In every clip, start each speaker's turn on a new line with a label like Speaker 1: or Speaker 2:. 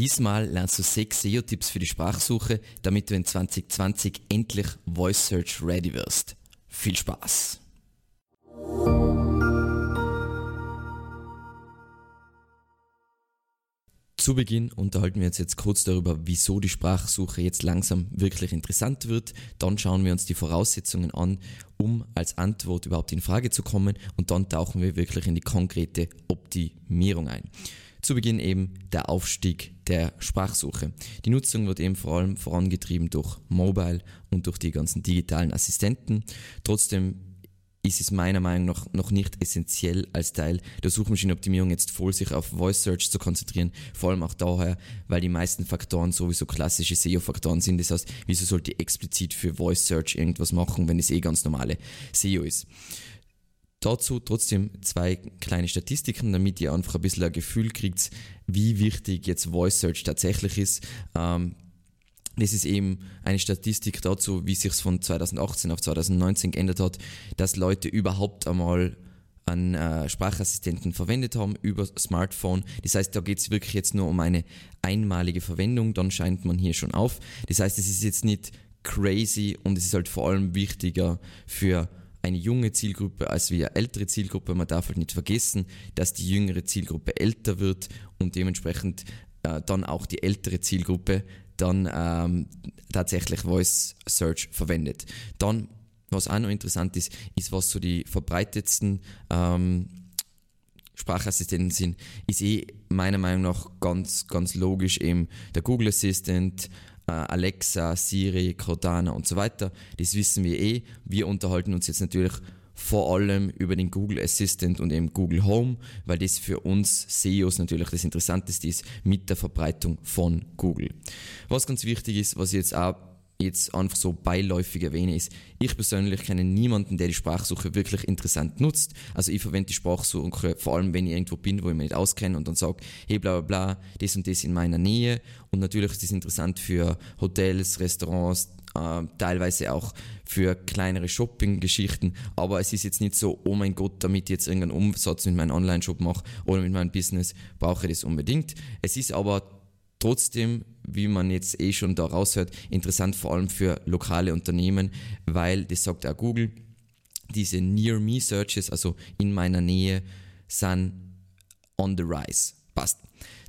Speaker 1: Diesmal lernst du sechs SEO-Tipps für die Sprachsuche, damit du in 2020 endlich Voice Search ready wirst. Viel Spaß! Zu Beginn unterhalten wir uns jetzt kurz darüber, wieso die Sprachsuche jetzt langsam wirklich interessant wird. Dann schauen wir uns die Voraussetzungen an, um als Antwort überhaupt in Frage zu kommen. Und dann tauchen wir wirklich in die konkrete Optimierung ein. Zu Beginn eben der Aufstieg der Sprachsuche. Die Nutzung wird eben vor allem vorangetrieben durch Mobile und durch die ganzen digitalen Assistenten. Trotzdem ist es meiner Meinung nach noch nicht essentiell als Teil der Suchmaschinenoptimierung jetzt voll sich auf Voice Search zu konzentrieren, vor allem auch daher, weil die meisten Faktoren sowieso klassische SEO-Faktoren sind. Das heißt, wieso sollte ich explizit für Voice Search irgendwas machen, wenn es eh ganz normale SEO ist? Dazu trotzdem zwei kleine Statistiken, damit ihr einfach ein bisschen ein Gefühl kriegt, wie wichtig jetzt Voice Search tatsächlich ist. Ähm, das ist eben eine Statistik dazu, wie sich es von 2018 auf 2019 geändert hat, dass Leute überhaupt einmal einen äh, Sprachassistenten verwendet haben über Smartphone. Das heißt, da geht es wirklich jetzt nur um eine einmalige Verwendung, dann scheint man hier schon auf. Das heißt, es ist jetzt nicht crazy und es ist halt vor allem wichtiger für eine junge Zielgruppe als wie eine ältere Zielgruppe. Man darf halt nicht vergessen, dass die jüngere Zielgruppe älter wird und dementsprechend äh, dann auch die ältere Zielgruppe dann ähm, tatsächlich Voice Search verwendet. Dann, was auch noch interessant ist, ist, was so die verbreitetsten ähm, Sprachassistenten sind, ist eh meiner Meinung nach ganz, ganz logisch eben der Google Assistant, Alexa, Siri, Cortana und so weiter. Das wissen wir eh. Wir unterhalten uns jetzt natürlich vor allem über den Google Assistant und eben Google Home, weil das für uns SEOs natürlich das Interessanteste ist mit der Verbreitung von Google. Was ganz wichtig ist, was ich jetzt auch jetzt einfach so beiläufig erwähne, ist, ich persönlich kenne niemanden, der die Sprachsuche wirklich interessant nutzt. Also ich verwende die Sprachsuche vor allem, wenn ich irgendwo bin, wo ich mich nicht auskenne und dann sage, hey bla bla bla, das und das in meiner Nähe. Und natürlich ist das interessant für Hotels, Restaurants, äh, teilweise auch für kleinere Shopping-Geschichten, aber es ist jetzt nicht so, oh mein Gott, damit ich jetzt irgendeinen Umsatz mit meinem Online-Shop mache oder mit meinem Business, brauche ich das unbedingt. Es ist aber trotzdem, wie man jetzt eh schon da raushört, interessant vor allem für lokale Unternehmen, weil, das sagt auch Google, diese Near-Me-Searches, also in meiner Nähe, sind on the rise. Passt.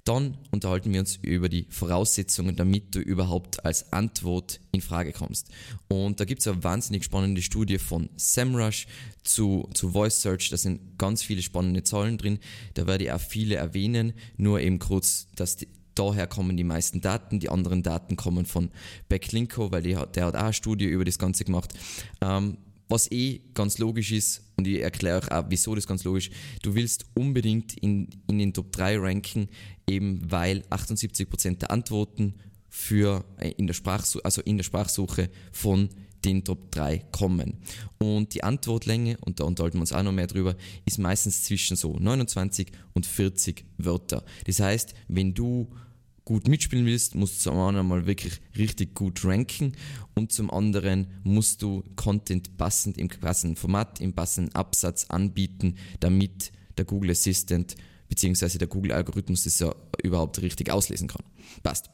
Speaker 1: Dann unterhalten wir uns über die Voraussetzungen, damit du überhaupt als Antwort in Frage kommst. Und da gibt es eine wahnsinnig spannende Studie von SEMrush zu, zu Voice Search. Da sind ganz viele spannende Zahlen drin. Da werde ich auch viele erwähnen. Nur eben kurz, dass die, daher kommen die meisten Daten. Die anderen Daten kommen von Backlinko, weil der, der hat auch eine Studie über das Ganze gemacht. Ähm, was eh ganz logisch ist, und ich erkläre euch auch, wieso das ganz logisch, du willst unbedingt in, in den Top 3 ranken, eben weil 78% der Antworten für äh, in der Sprachsuche, also in der Sprachsuche von den Top 3 kommen. Und die Antwortlänge, und da unterhalten wir uns auch noch mehr drüber, ist meistens zwischen so 29 und 40 Wörter. Das heißt, wenn du gut mitspielen willst, musst du zum einen mal wirklich richtig gut ranken und zum anderen musst du Content passend im passenden Format, im passenden Absatz anbieten, damit der Google Assistant bzw. der Google Algorithmus das ja überhaupt richtig auslesen kann. Passt.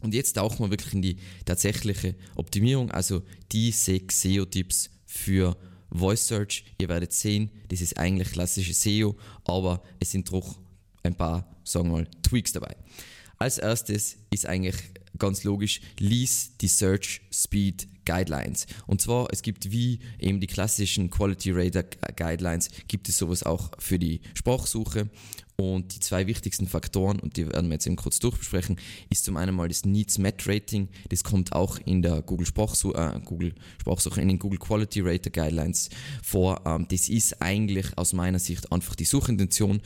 Speaker 1: Und jetzt tauchen wir wirklich in die tatsächliche Optimierung, also die sechs SEO-Tipps für Voice Search. Ihr werdet sehen, das ist eigentlich klassische SEO, aber es sind doch ein paar, sagen wir mal, Tweaks dabei. Als erstes ist eigentlich ganz logisch, lies die Search Speed Guidelines. Und zwar, es gibt wie eben die klassischen Quality Radar Guidelines, gibt es sowas auch für die Sprachsuche. Und die zwei wichtigsten Faktoren, und die werden wir jetzt eben kurz durchbesprechen, ist zum einen mal das Needs Met Rating. Das kommt auch in der Google Sprachsuche, äh, Google Sprachsuche, in den Google Quality Rater Guidelines vor. Ähm, das ist eigentlich aus meiner Sicht einfach die Suchintention.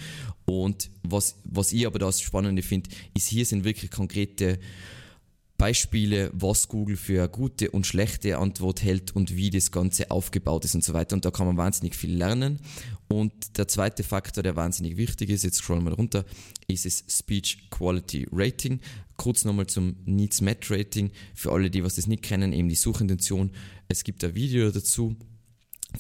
Speaker 1: Und was, was ich aber das Spannende finde, ist hier sind wirklich konkrete Beispiele, was Google für gute und schlechte Antwort hält und wie das Ganze aufgebaut ist und so weiter. Und da kann man wahnsinnig viel lernen. Und der zweite Faktor, der wahnsinnig wichtig ist, jetzt scrollen wir runter, ist das Speech Quality Rating. Kurz nochmal zum Needs Met Rating. Für alle, die was das nicht kennen, eben die Suchintention. Es gibt ein Video dazu.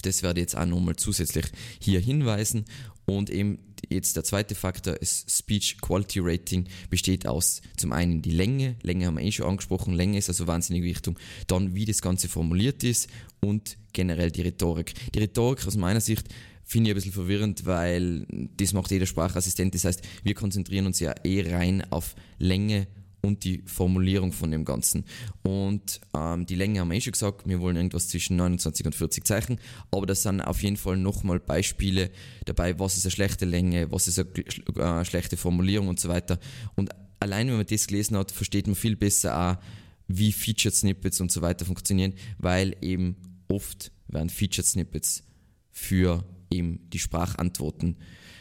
Speaker 1: Das werde ich jetzt auch nochmal zusätzlich hier hinweisen. Und eben jetzt der zweite Faktor ist Speech Quality Rating besteht aus zum einen die Länge, Länge haben wir eh schon angesprochen, Länge ist also wahnsinnig wichtig, dann wie das Ganze formuliert ist und generell die Rhetorik. Die Rhetorik aus meiner Sicht finde ich ein bisschen verwirrend, weil das macht jeder Sprachassistent. Das heißt, wir konzentrieren uns ja eh rein auf Länge und die Formulierung von dem Ganzen. Und ähm, die Länge haben wir eh schon gesagt, wir wollen irgendwas zwischen 29 und 40 Zeichen, aber das sind auf jeden Fall nochmal Beispiele dabei, was ist eine schlechte Länge, was ist eine äh, schlechte Formulierung und so weiter. Und allein wenn man das gelesen hat, versteht man viel besser auch, wie Featured Snippets und so weiter funktionieren, weil eben oft werden Featured Snippets für eben die Sprachantworten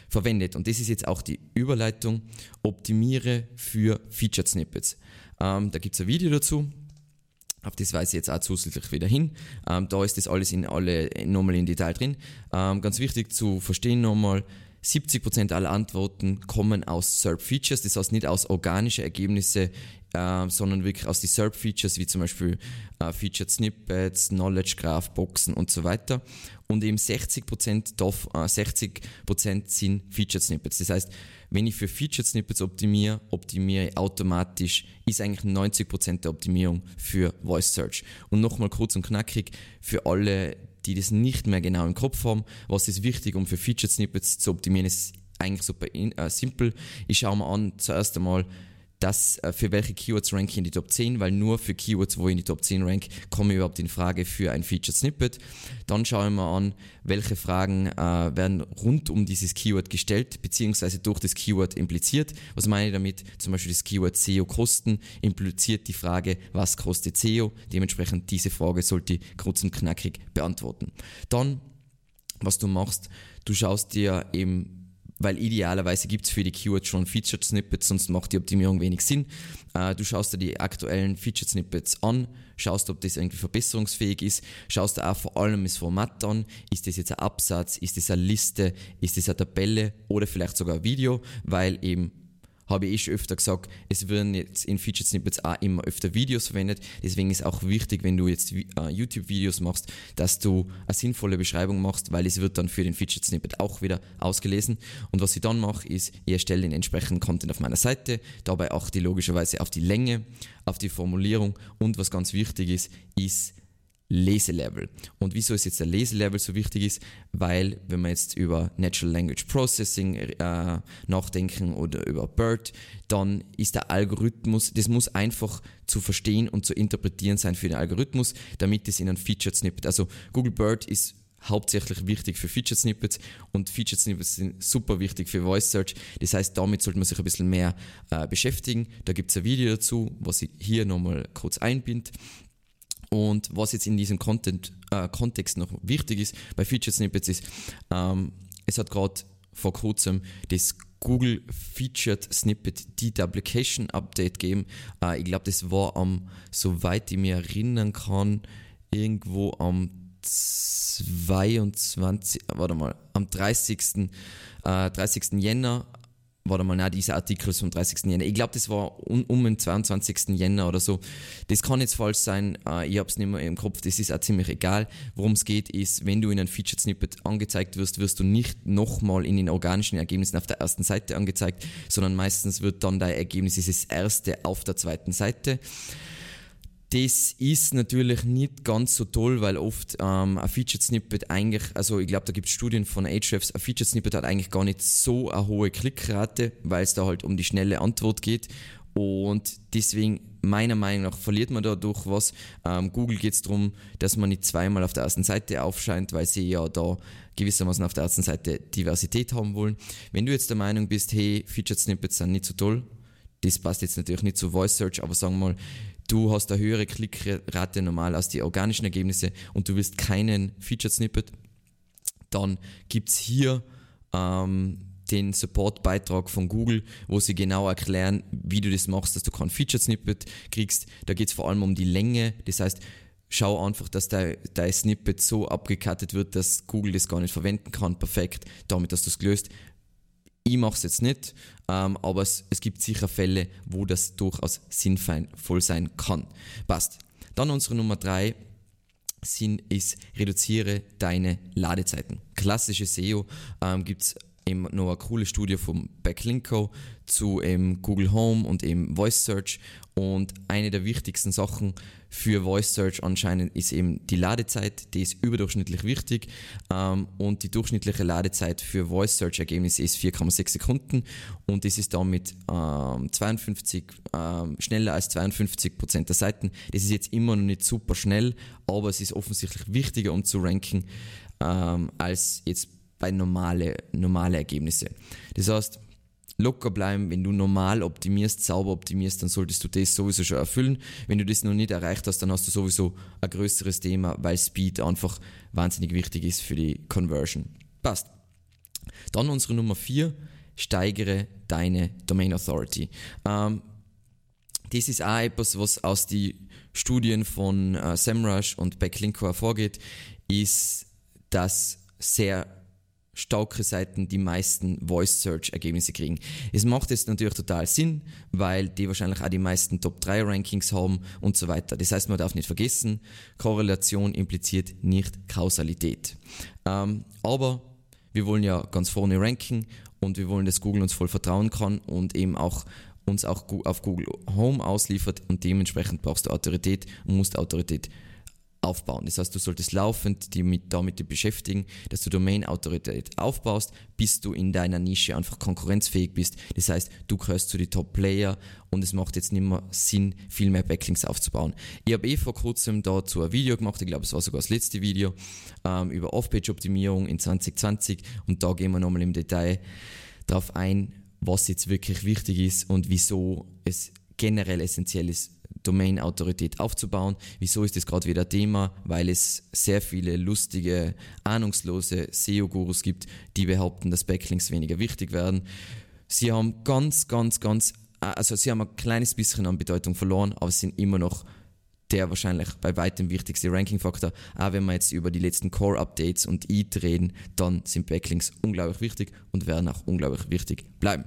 Speaker 1: verwendet. Und das ist jetzt auch die Überleitung. Optimiere für Featured Snippets. Ähm, da gibt es ein Video dazu. Auf das weise ich jetzt auch zusätzlich wieder hin. Ähm, da ist das alles in alle nochmal in Detail drin. Ähm, ganz wichtig zu verstehen nochmal, 70% aller Antworten kommen aus SERP-Features, das heißt nicht aus organischen Ergebnissen, äh, sondern wirklich aus den SERP-Features, wie zum Beispiel äh, Featured Snippets, Knowledge Graph, Boxen und so weiter und eben 60%, darf, äh, 60% sind Featured Snippets. Das heißt, wenn ich für Featured Snippets optimiere, optimiere ich automatisch, ist eigentlich 90% der Optimierung für Voice Search. Und nochmal kurz und knackig, für alle, die das nicht mehr genau im Kopf haben, was ist wichtig, um für Featured Snippets zu optimieren, ist eigentlich super äh, simpel. Ich schaue mir an, zuerst einmal, das, äh, für welche Keywords ranke ich in die Top 10, weil nur für Keywords, wo ich in die Top 10 rank, komme ich überhaupt in Frage für ein Featured Snippet. Dann schaue ich mir an, welche Fragen äh, werden rund um dieses Keyword gestellt, beziehungsweise durch das Keyword impliziert. Was meine ich damit? Zum Beispiel das Keyword SEO-Kosten impliziert die Frage, was kostet SEO? Dementsprechend diese Frage sollte ich kurz und knackig beantworten. Dann, was du machst, du schaust dir eben weil idealerweise gibt es für die Keywords schon Featured Snippets, sonst macht die Optimierung wenig Sinn. Äh, du schaust dir die aktuellen Featured Snippets an, schaust, ob das irgendwie verbesserungsfähig ist, schaust dir auch vor allem das Format an, ist das jetzt ein Absatz, ist das eine Liste, ist das eine Tabelle? Oder vielleicht sogar ein Video, weil eben habe ich schon öfter gesagt, es werden jetzt in Featured Snippets auch immer öfter Videos verwendet. Deswegen ist auch wichtig, wenn du jetzt uh, YouTube-Videos machst, dass du eine sinnvolle Beschreibung machst, weil es wird dann für den Featured Snippet auch wieder ausgelesen. Und was ich dann mache, ist, ich erstelle den entsprechenden Content auf meiner Seite, dabei achte ich logischerweise auf die Länge, auf die Formulierung und was ganz wichtig ist, ist Leselevel. Und wieso ist jetzt der Leselevel so wichtig ist? Weil, wenn wir jetzt über Natural Language Processing äh, nachdenken oder über BERT, dann ist der Algorithmus, das muss einfach zu verstehen und zu interpretieren sein für den Algorithmus, damit es in ein Featured Snippet, also Google BERT ist hauptsächlich wichtig für Featured Snippets und Featured Snippets sind super wichtig für Voice Search. Das heißt, damit sollte man sich ein bisschen mehr äh, beschäftigen. Da gibt es ein Video dazu, was ich hier nochmal kurz einbinde. Und was jetzt in diesem Content, äh, Kontext noch wichtig ist bei Feature Snippets ist, ähm, es hat gerade vor kurzem das Google Featured Snippet Deduplication Update gegeben. Äh, ich glaube, das war am, soweit ich mich erinnern kann, irgendwo am 22, warte mal, am 30. Äh, 30. Jänner warte mal, nein, dieser Artikel ist vom 30. Jänner. Ich glaube, das war um, um den 22. Jänner oder so. Das kann jetzt falsch sein, äh, ich habe es nicht mehr im Kopf, das ist auch ziemlich egal. Worum es geht, ist, wenn du in ein Featured Snippet angezeigt wirst, wirst du nicht nochmal in den organischen Ergebnissen auf der ersten Seite angezeigt, sondern meistens wird dann dein Ergebnis, ist das erste auf der zweiten Seite. Das ist natürlich nicht ganz so toll, weil oft ähm, ein Featured Snippet eigentlich, also ich glaube, da gibt es Studien von Ahrefs, ein Featured Snippet hat eigentlich gar nicht so eine hohe Klickrate, weil es da halt um die schnelle Antwort geht. Und deswegen, meiner Meinung nach, verliert man dadurch was. Ähm, Google geht es darum, dass man nicht zweimal auf der ersten Seite aufscheint, weil sie ja da gewissermaßen auf der ersten Seite Diversität haben wollen. Wenn du jetzt der Meinung bist, hey, Featured Snippets sind nicht so toll, das passt jetzt natürlich nicht zu Voice Search, aber sagen wir mal, du hast eine höhere Klickrate normal als die organischen Ergebnisse und du willst keinen Featured Snippet, dann gibt es hier ähm, den Support-Beitrag von Google, wo sie genau erklären, wie du das machst, dass du kein Featured Snippet kriegst. Da geht es vor allem um die Länge. Das heißt, schau einfach, dass dein, dein Snippet so abgekattet wird, dass Google das gar nicht verwenden kann. Perfekt. Damit hast du es gelöst. Ich mache es jetzt nicht, ähm, aber es, es gibt sicher Fälle, wo das durchaus sinnvoll sein kann. Passt. Dann unsere Nummer drei Sinn ist, reduziere deine Ladezeiten. Klassische SEO ähm, gibt es eben noch eine coole Studie vom Backlinko zu eben Google Home und eben Voice Search. Und eine der wichtigsten Sachen für Voice Search anscheinend ist eben die Ladezeit, die ist überdurchschnittlich wichtig. Ähm, und die durchschnittliche Ladezeit für Voice Search Ergebnisse ist 4,6 Sekunden und das ist damit ähm, 52, ähm, schneller als 52 Prozent der Seiten. Das ist jetzt immer noch nicht super schnell, aber es ist offensichtlich wichtiger, um zu ranken, ähm, als jetzt bei normale, normale Ergebnisse. Das heißt, locker bleiben, wenn du normal optimierst, sauber optimierst, dann solltest du das sowieso schon erfüllen. Wenn du das noch nicht erreicht hast, dann hast du sowieso ein größeres Thema, weil Speed einfach wahnsinnig wichtig ist für die Conversion. Passt. Dann unsere Nummer 4, steigere deine Domain Authority. Ähm, das ist auch etwas, was aus den Studien von äh, SEMrush und Backlinko hervorgeht, ist, dass sehr starke Seiten die meisten Voice Search Ergebnisse kriegen. Es macht jetzt natürlich total Sinn, weil die wahrscheinlich auch die meisten Top 3 Rankings haben und so weiter. Das heißt, man darf nicht vergessen, Korrelation impliziert nicht Kausalität. Ähm, aber wir wollen ja ganz vorne ranken und wir wollen, dass Google uns voll vertrauen kann und eben auch uns auch auf Google Home ausliefert und dementsprechend brauchst du Autorität und musst Autorität aufbauen. Das heißt, du solltest laufend die mit, damit beschäftigen, dass du Domain-Autorität aufbaust, bis du in deiner Nische einfach konkurrenzfähig bist. Das heißt, du gehörst zu den Top-Player und es macht jetzt nicht mehr Sinn, viel mehr Backlinks aufzubauen. Ich habe eh vor kurzem dazu ein Video gemacht, ich glaube, es war sogar das letzte Video, ähm, über Off-Page-Optimierung in 2020 und da gehen wir nochmal im Detail drauf ein, was jetzt wirklich wichtig ist und wieso es generell essentiell ist, Domain-Autorität aufzubauen. Wieso ist das gerade wieder Thema? Weil es sehr viele lustige, ahnungslose SEO-Gurus gibt, die behaupten, dass Backlinks weniger wichtig werden. Sie haben ganz, ganz, ganz, also sie haben ein kleines bisschen an Bedeutung verloren, aber sie sind immer noch der wahrscheinlich bei weitem wichtigste Ranking-Faktor. Auch wenn wir jetzt über die letzten Core-Updates und EAT reden, dann sind Backlinks unglaublich wichtig und werden auch unglaublich wichtig bleiben.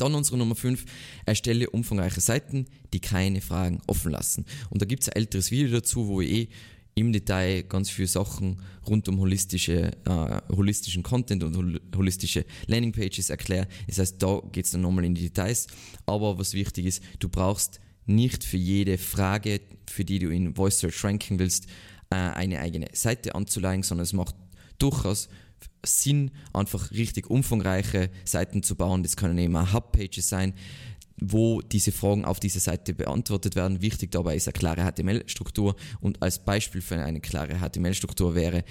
Speaker 1: Dann unsere Nummer 5, erstelle umfangreiche Seiten, die keine Fragen offen lassen. Und da gibt es ein älteres Video dazu, wo ich eh im Detail ganz viele Sachen rund um holistische, äh, holistischen Content und hol holistische Landingpages erkläre. Das heißt, da geht es dann nochmal in die Details. Aber was wichtig ist, du brauchst nicht für jede Frage, für die du in Voice Search ranken willst, äh, eine eigene Seite anzulegen, sondern es macht durchaus Sinn, einfach richtig umfangreiche Seiten zu bauen. Das können eben auch Hubpages sein, wo diese Fragen auf dieser Seite beantwortet werden. Wichtig dabei ist eine klare HTML-Struktur und als Beispiel für eine klare HTML-Struktur wäre,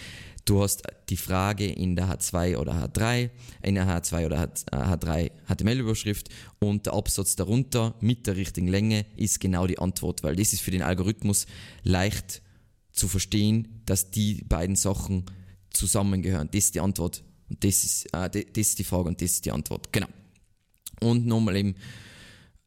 Speaker 1: du hast die Frage in der H2 oder H3, in der H2 oder H3 HTML-Überschrift und der Absatz darunter mit der richtigen Länge ist genau die Antwort, weil das ist für den Algorithmus leicht zu verstehen, dass die beiden Sachen zusammengehören? Das ist die Antwort. Und das ist, äh, das ist die Frage und das ist die Antwort. Genau. Und nochmal eben,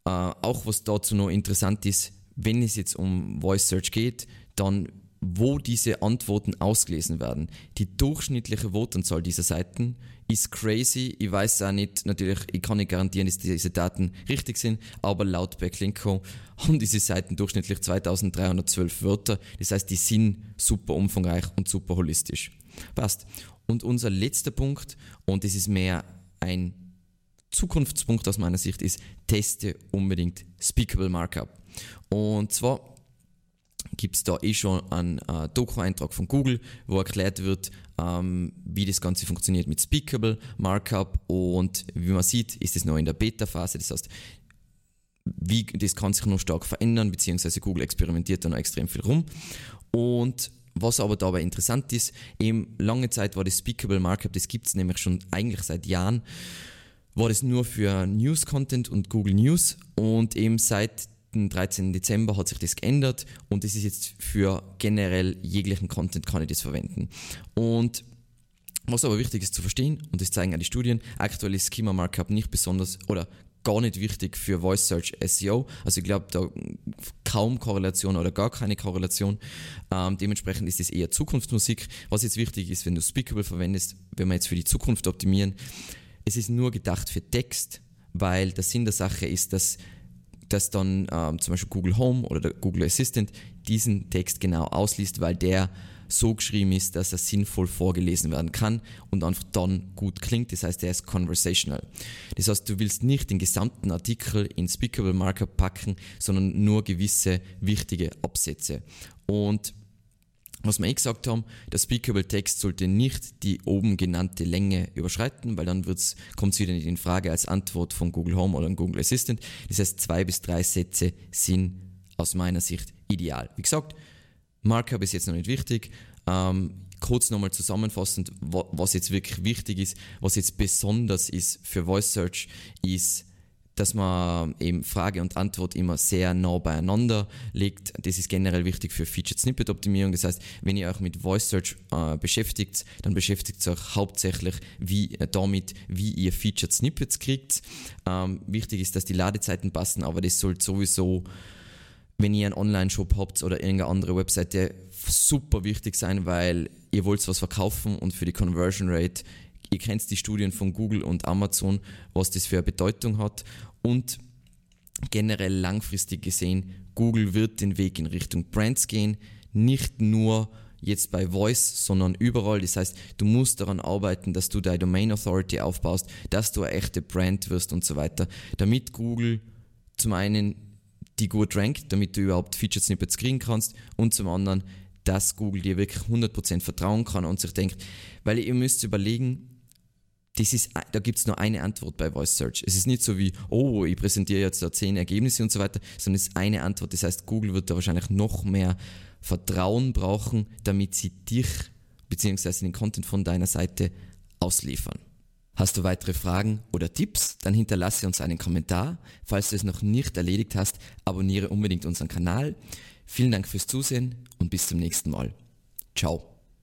Speaker 1: äh, auch was dazu noch interessant ist, wenn es jetzt um Voice Search geht, dann wo diese Antworten ausgelesen werden. Die durchschnittliche Votanzahl dieser Seiten ist crazy. Ich weiß auch nicht, natürlich, ich kann nicht garantieren, dass diese Daten richtig sind, aber laut Backlinko haben diese Seiten durchschnittlich 2312 Wörter. Das heißt, die sind super umfangreich und super holistisch. Passt. Und unser letzter Punkt, und das ist mehr ein Zukunftspunkt aus meiner Sicht, ist, teste unbedingt Speakable Markup. Und zwar gibt es da eh schon einen äh, Doku-Eintrag von Google, wo erklärt wird, ähm, wie das Ganze funktioniert mit Speakable Markup und wie man sieht, ist es noch in der Beta-Phase, das heißt, wie, das kann sich noch stark verändern, beziehungsweise Google experimentiert da noch extrem viel rum. Und was aber dabei interessant ist, eben lange Zeit war das Speakable Markup, das gibt es nämlich schon eigentlich seit Jahren, war das nur für News-Content und Google News und eben seit dem 13. Dezember hat sich das geändert und das ist jetzt für generell jeglichen Content kann ich das verwenden. Und was aber wichtig ist zu verstehen, und das zeigen auch die Studien, aktuell ist Schema Markup nicht besonders oder gar nicht wichtig für Voice Search SEO. Also ich glaube, da kaum Korrelation oder gar keine Korrelation. Ähm, dementsprechend ist es eher Zukunftsmusik. Was jetzt wichtig ist, wenn du Speakable verwendest, wenn wir jetzt für die Zukunft optimieren, es ist nur gedacht für Text, weil der Sinn der Sache ist, dass dass dann ähm, zum Beispiel Google Home oder der Google Assistant diesen Text genau ausliest, weil der so geschrieben ist, dass er sinnvoll vorgelesen werden kann und einfach dann gut klingt. Das heißt, er ist conversational. Das heißt, du willst nicht den gesamten Artikel in Speakable Markup packen, sondern nur gewisse wichtige Absätze. Und was wir eh gesagt haben, der Speakable Text sollte nicht die oben genannte Länge überschreiten, weil dann kommt es wieder nicht in Frage als Antwort von Google Home oder Google Assistant. Das heißt, zwei bis drei Sätze sind aus meiner Sicht ideal. Wie gesagt, Markup ist jetzt noch nicht wichtig. Ähm, kurz nochmal zusammenfassend, was jetzt wirklich wichtig ist, was jetzt besonders ist für Voice Search, ist dass man eben Frage und Antwort immer sehr nah beieinander legt. Das ist generell wichtig für Featured Snippet Optimierung. Das heißt, wenn ihr euch mit Voice Search äh, beschäftigt, dann beschäftigt euch hauptsächlich wie, äh, damit, wie ihr Featured Snippets kriegt. Ähm, wichtig ist, dass die Ladezeiten passen, aber das sollte sowieso, wenn ihr einen Online-Shop habt oder irgendeine andere Webseite, super wichtig sein, weil ihr wollt was verkaufen und für die Conversion Rate Ihr kennt die Studien von Google und Amazon, was das für eine Bedeutung hat. Und generell langfristig gesehen, Google wird den Weg in Richtung Brands gehen. Nicht nur jetzt bei Voice, sondern überall. Das heißt, du musst daran arbeiten, dass du deine Domain Authority aufbaust, dass du eine echte Brand wirst und so weiter, damit Google zum einen die gut rankt, damit du überhaupt Featured Snippets kriegen kannst und zum anderen, dass Google dir wirklich 100% vertrauen kann und sich denkt, weil ihr müsst überlegen, das ist, da gibt es nur eine Antwort bei Voice Search. Es ist nicht so wie, oh, ich präsentiere jetzt da zehn Ergebnisse und so weiter, sondern es ist eine Antwort. Das heißt, Google wird da wahrscheinlich noch mehr Vertrauen brauchen, damit sie dich bzw. den Content von deiner Seite ausliefern. Hast du weitere Fragen oder Tipps? Dann hinterlasse uns einen Kommentar. Falls du es noch nicht erledigt hast, abonniere unbedingt unseren Kanal. Vielen Dank fürs Zusehen und bis zum nächsten Mal. Ciao.